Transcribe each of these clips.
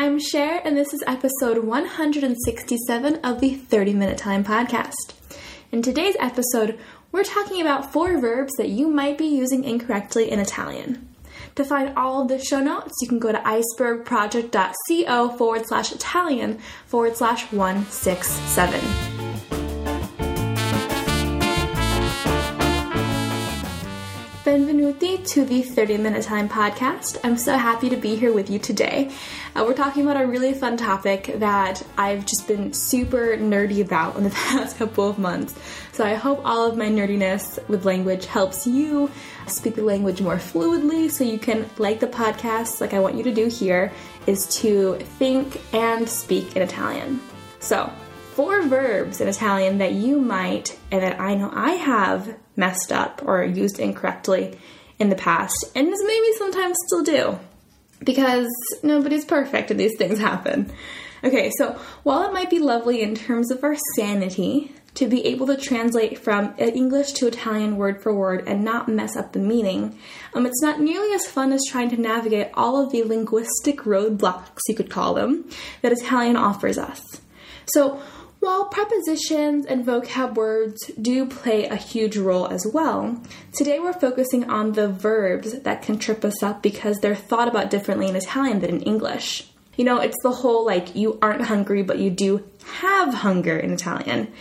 I'm Cher, and this is episode 167 of the 30 Minute Italian podcast. In today's episode, we're talking about four verbs that you might be using incorrectly in Italian. To find all of the show notes, you can go to icebergproject.co forward slash Italian forward slash 167. Benvenuti to the 30 Minute Italian podcast. I'm so happy to be here with you today. Uh, we're talking about a really fun topic that I've just been super nerdy about in the past couple of months. So I hope all of my nerdiness with language helps you speak the language more fluidly so you can, like the podcast, like I want you to do here, is to think and speak in Italian. So, four verbs in Italian that you might, and that I know I have messed up or used incorrectly in the past, and maybe sometimes still do, because nobody's perfect and these things happen. Okay, so while it might be lovely in terms of our sanity to be able to translate from English to Italian word for word and not mess up the meaning, um, it's not nearly as fun as trying to navigate all of the linguistic roadblocks, you could call them, that Italian offers us. So, while prepositions and vocab words do play a huge role as well, today we're focusing on the verbs that can trip us up because they're thought about differently in Italian than in English. You know, it's the whole like you aren't hungry, but you do have hunger in Italian.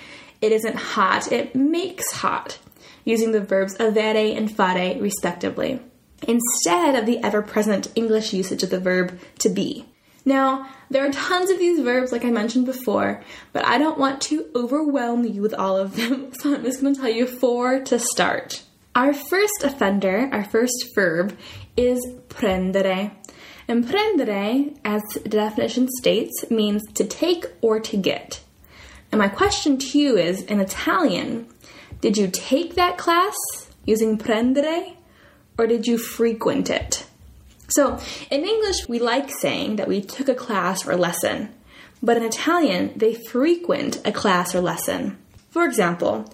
It isn't hot, it makes hot, using the verbs avere and fare respectively, instead of the ever present English usage of the verb to be. Now, there are tons of these verbs, like I mentioned before, but I don't want to overwhelm you with all of them, so I'm just going to tell you four to start. Our first offender, our first verb, is prendere. And prendere, as the definition states, means to take or to get. And my question to you is in Italian, did you take that class using prendere or did you frequent it? So, in English, we like saying that we took a class or lesson, but in Italian, they frequent a class or lesson. For example,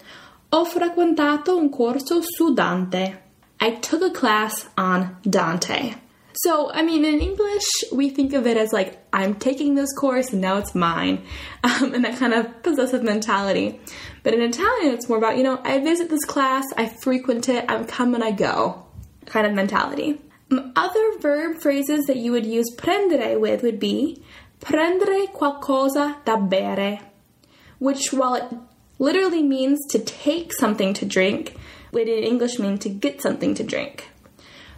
ho frequentato un corso su Dante. I took a class on Dante. So, I mean, in English, we think of it as like, I'm taking this course and now it's mine, um, and that kind of possessive mentality. But in Italian, it's more about, you know, I visit this class, I frequent it, I come and I go kind of mentality. Other verb phrases that you would use prendere with would be prendere qualcosa da bere, which, while it literally means to take something to drink, would in English mean to get something to drink.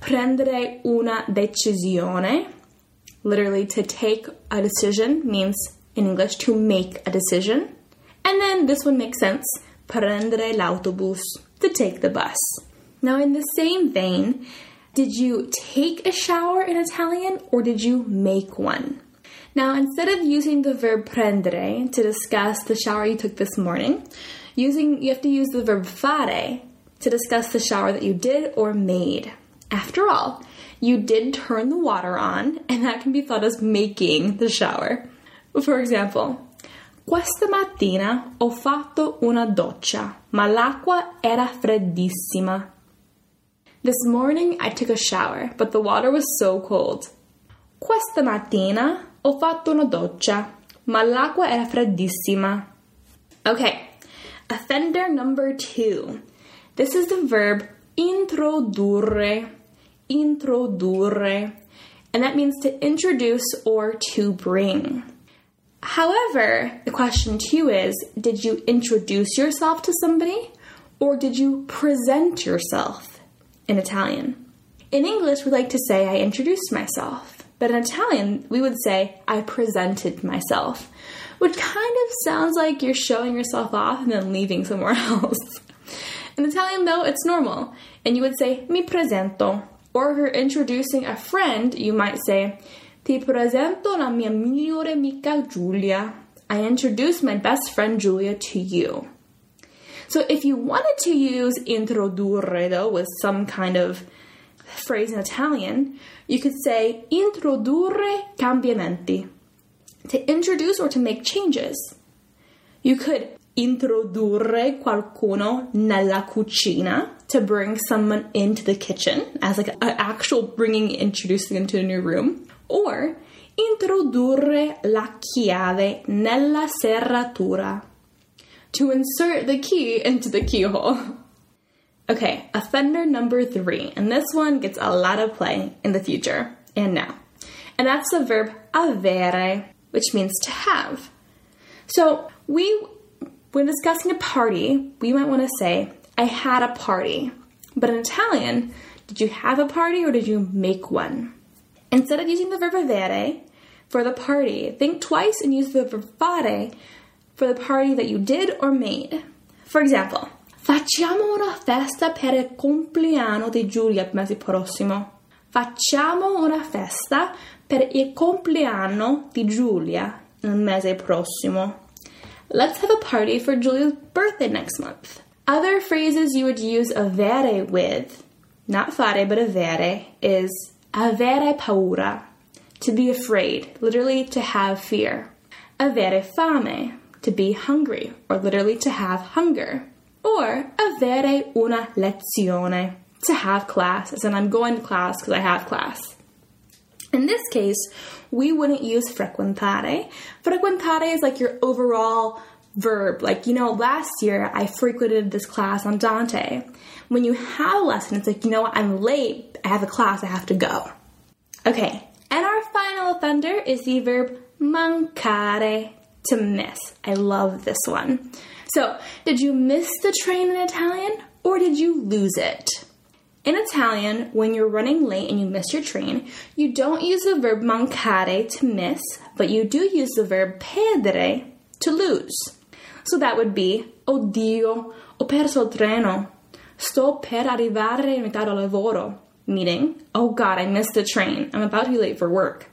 Prendere una decisione, literally to take a decision, means in English to make a decision. And then this one makes sense prendere l'autobus, to take the bus. Now, in the same vein, did you take a shower in Italian or did you make one? Now, instead of using the verb prendere to discuss the shower you took this morning, using you have to use the verb fare to discuss the shower that you did or made. After all, you did turn the water on, and that can be thought as making the shower. For example, Questa mattina ho fatto una doccia, ma l'acqua era freddissima. This morning I took a shower, but the water was so cold. Questa mattina ho fatto una doccia, ma l'acqua era freddissima. Okay, offender number two. This is the verb introdurre. Introdurre. And that means to introduce or to bring. However, the question two is did you introduce yourself to somebody or did you present yourself? In Italian. In English, we like to say, I introduced myself. But in Italian, we would say, I presented myself, which kind of sounds like you're showing yourself off and then leaving somewhere else. In Italian, though, it's normal. And you would say, mi presento. Or if you're introducing a friend, you might say, ti presento la mia migliore amica Giulia. I introduce my best friend Julia to you. So if you wanted to use introdurre though with some kind of phrase in Italian, you could say introdurre cambiamenti. To introduce or to make changes. You could introdurre qualcuno nella cucina to bring someone into the kitchen as like an actual bringing introducing into a new room or Introdurre la chiave nella serratura. To insert the key into the keyhole. Okay, offender number three, and this one gets a lot of play in the future and now. And that's the verb avere, which means to have. So we, when discussing a party, we might want to say, I had a party. But in Italian, did you have a party or did you make one? Instead of using the verb avere for the party, think twice and use the verb fare for the party that you did or made. For example, facciamo una festa per il compleanno di Giulia il mese prossimo. Facciamo una festa per il compleanno di Giulia il mese prossimo. Let's have a party for Julia's birthday next month. Other phrases you would use avere with, not fare but avere, is avere paura, to be afraid, literally to have fear. Avere fame, to be hungry, or literally to have hunger. Or avere una lezione, to have class, as in I'm going to class because I have class. In this case, we wouldn't use frequentare. Frequentare is like your overall verb. Like, you know, last year I frequented this class on Dante. When you have a lesson, it's like, you know what, I'm late, I have a class, I have to go. Okay, and our final offender is the verb mancare, to miss. I love this one. So, did you miss the train in Italian or did you lose it? In Italian, when you're running late and you miss your train, you don't use the verb mancare to miss, but you do use the verb perdere to lose. So that would be, oh oddio, ho perso il treno. Sto per arrivare in ritardo al lavoro. Meaning, oh god, I missed the train. I'm about to be late for work.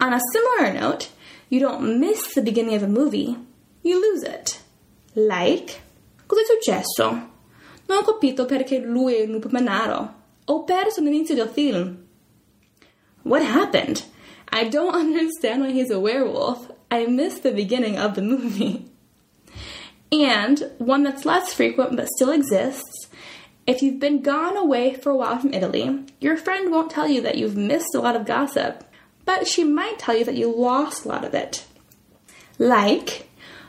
On a similar note, you don't miss the beginning of a movie, you lose it. Like, cosa è successo? Non ho capito perché lui è un. Ho perso l'inizio del film. What happened? I don't understand why he's a werewolf. I missed the beginning of the movie. And one that's less frequent but still exists if you've been gone away for a while from Italy, your friend won't tell you that you've missed a lot of gossip, but she might tell you that you lost a lot of it. Like,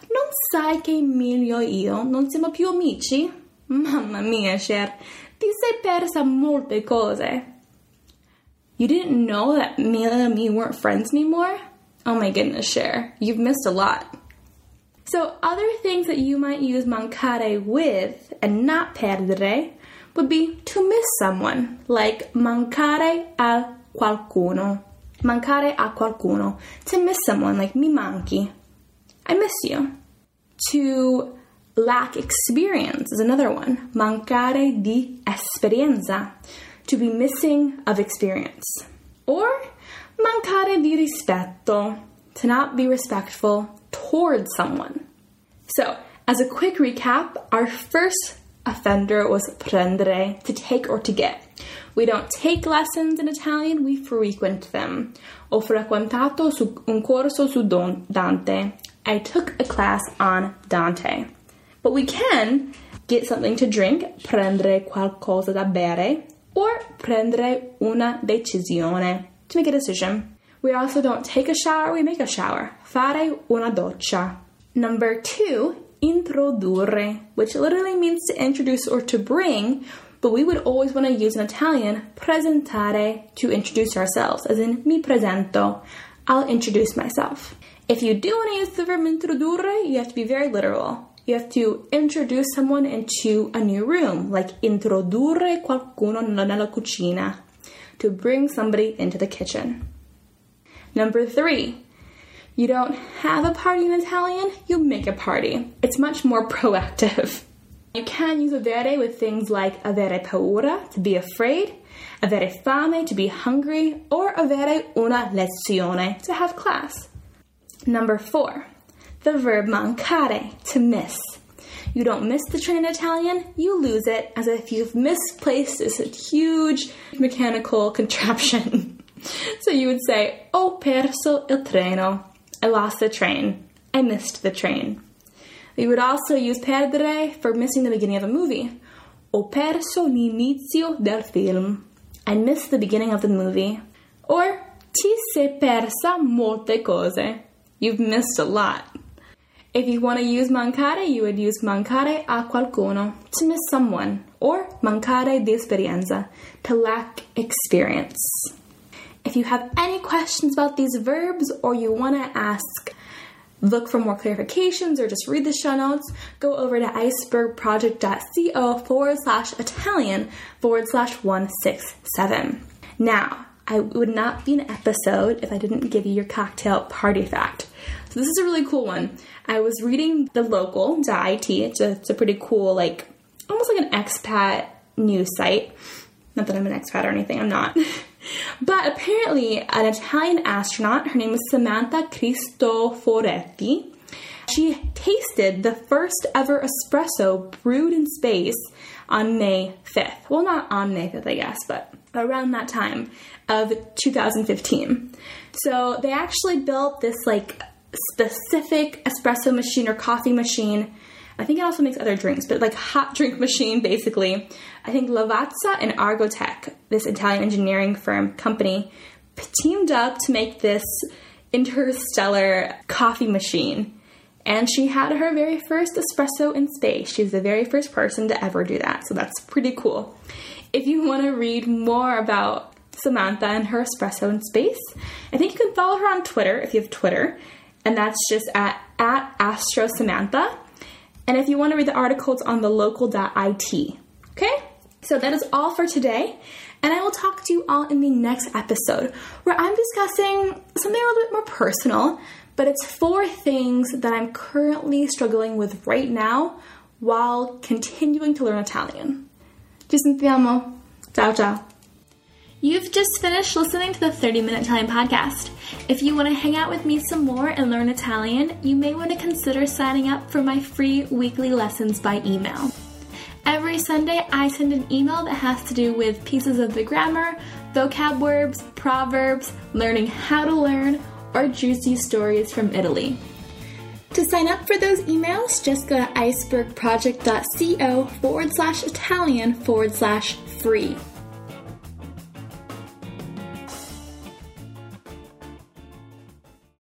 non sai che Emilio e io non siamo più amici? Mamma mia, Cher, ti sei persa molte cose. You didn't know that Emilio and me weren't friends anymore? Oh my goodness, Cher, you've missed a lot. So, other things that you might use mancare with and not perdere would be to miss someone, like mancare a qualcuno. Mancare a qualcuno. To miss someone, like mi manchi. I miss you. To lack experience is another one. Mancare di esperienza. To be missing of experience. Or mancare di rispetto. To not be respectful towards someone. So, as a quick recap, our first offender was prendere, to take or to get. We don't take lessons in Italian, we frequent them. Ho frequentato su un corso su Dante. I took a class on Dante. But we can get something to drink, prendere qualcosa da bere, or prendere una decisione, to make a decision. We also don't take a shower, we make a shower. Fare una doccia. Number two introdurre, which literally means to introduce or to bring, but we would always want to use in Italian presentare to introduce ourselves, as in mi presento. I'll introduce myself. If you do want to use the verb introdurre, you have to be very literal. You have to introduce someone into a new room, like introdurre qualcuno nella cucina, to bring somebody into the kitchen. Number three, you don't have a party in Italian, you make a party. It's much more proactive. You can use avere with things like avere paura, to be afraid, avere fame, to be hungry, or avere una lezione, to have class. Number four, the verb mancare, to miss. You don't miss the train in Italian, you lose it as if you've misplaced this huge mechanical contraption. so you would say, ho perso il treno. I lost the train. I missed the train. We would also use perdere for missing the beginning of a movie. Ho perso l'inizio del film. I missed the beginning of the movie. Or Ti sei persa molte cose. You've missed a lot. If you want to use mancare, you would use mancare a qualcuno, to miss someone, or mancare di esperienza, to lack experience. If you have any questions about these verbs or you want to ask, look for more clarifications or just read the show notes, go over to icebergproject.co forward slash Italian forward slash 167. Now, I would not be an episode if I didn't give you your cocktail party fact. So this is a really cool one. I was reading the local.it. It's a, it's a pretty cool, like almost like an expat news site. Not that I'm an expat or anything, I'm not. But apparently, an Italian astronaut, her name is Samantha Cristoforetti, she tasted the first ever espresso brewed in space on May 5th. Well, not on May 5th, I guess, but around that time of 2015. So they actually built this like specific espresso machine or coffee machine. I think it also makes other drinks, but like hot drink machine basically. I think Lavazza and Argotec, this Italian engineering firm company, teamed up to make this interstellar coffee machine. And she had her very first espresso in space. She was the very first person to ever do that. So that's pretty cool. If you want to read more about Samantha and her espresso in space, I think you can follow her on Twitter if you have Twitter and that's just at, at Astro Samantha. And if you want to read the articles on the local.it. Okay? So that is all for today. And I will talk to you all in the next episode where I'm discussing something a little bit more personal, but it's four things that I'm currently struggling with right now while continuing to learn Italian. Ci sentiamo. Ciao ciao. You've just finished listening to the 30 Minute Italian podcast. If you want to hang out with me some more and learn Italian, you may want to consider signing up for my free weekly lessons by email. Every Sunday, I send an email that has to do with pieces of the grammar, vocab words, proverbs, learning how to learn, or juicy stories from Italy. To sign up for those emails, just go to icebergproject.co forward slash Italian forward slash free.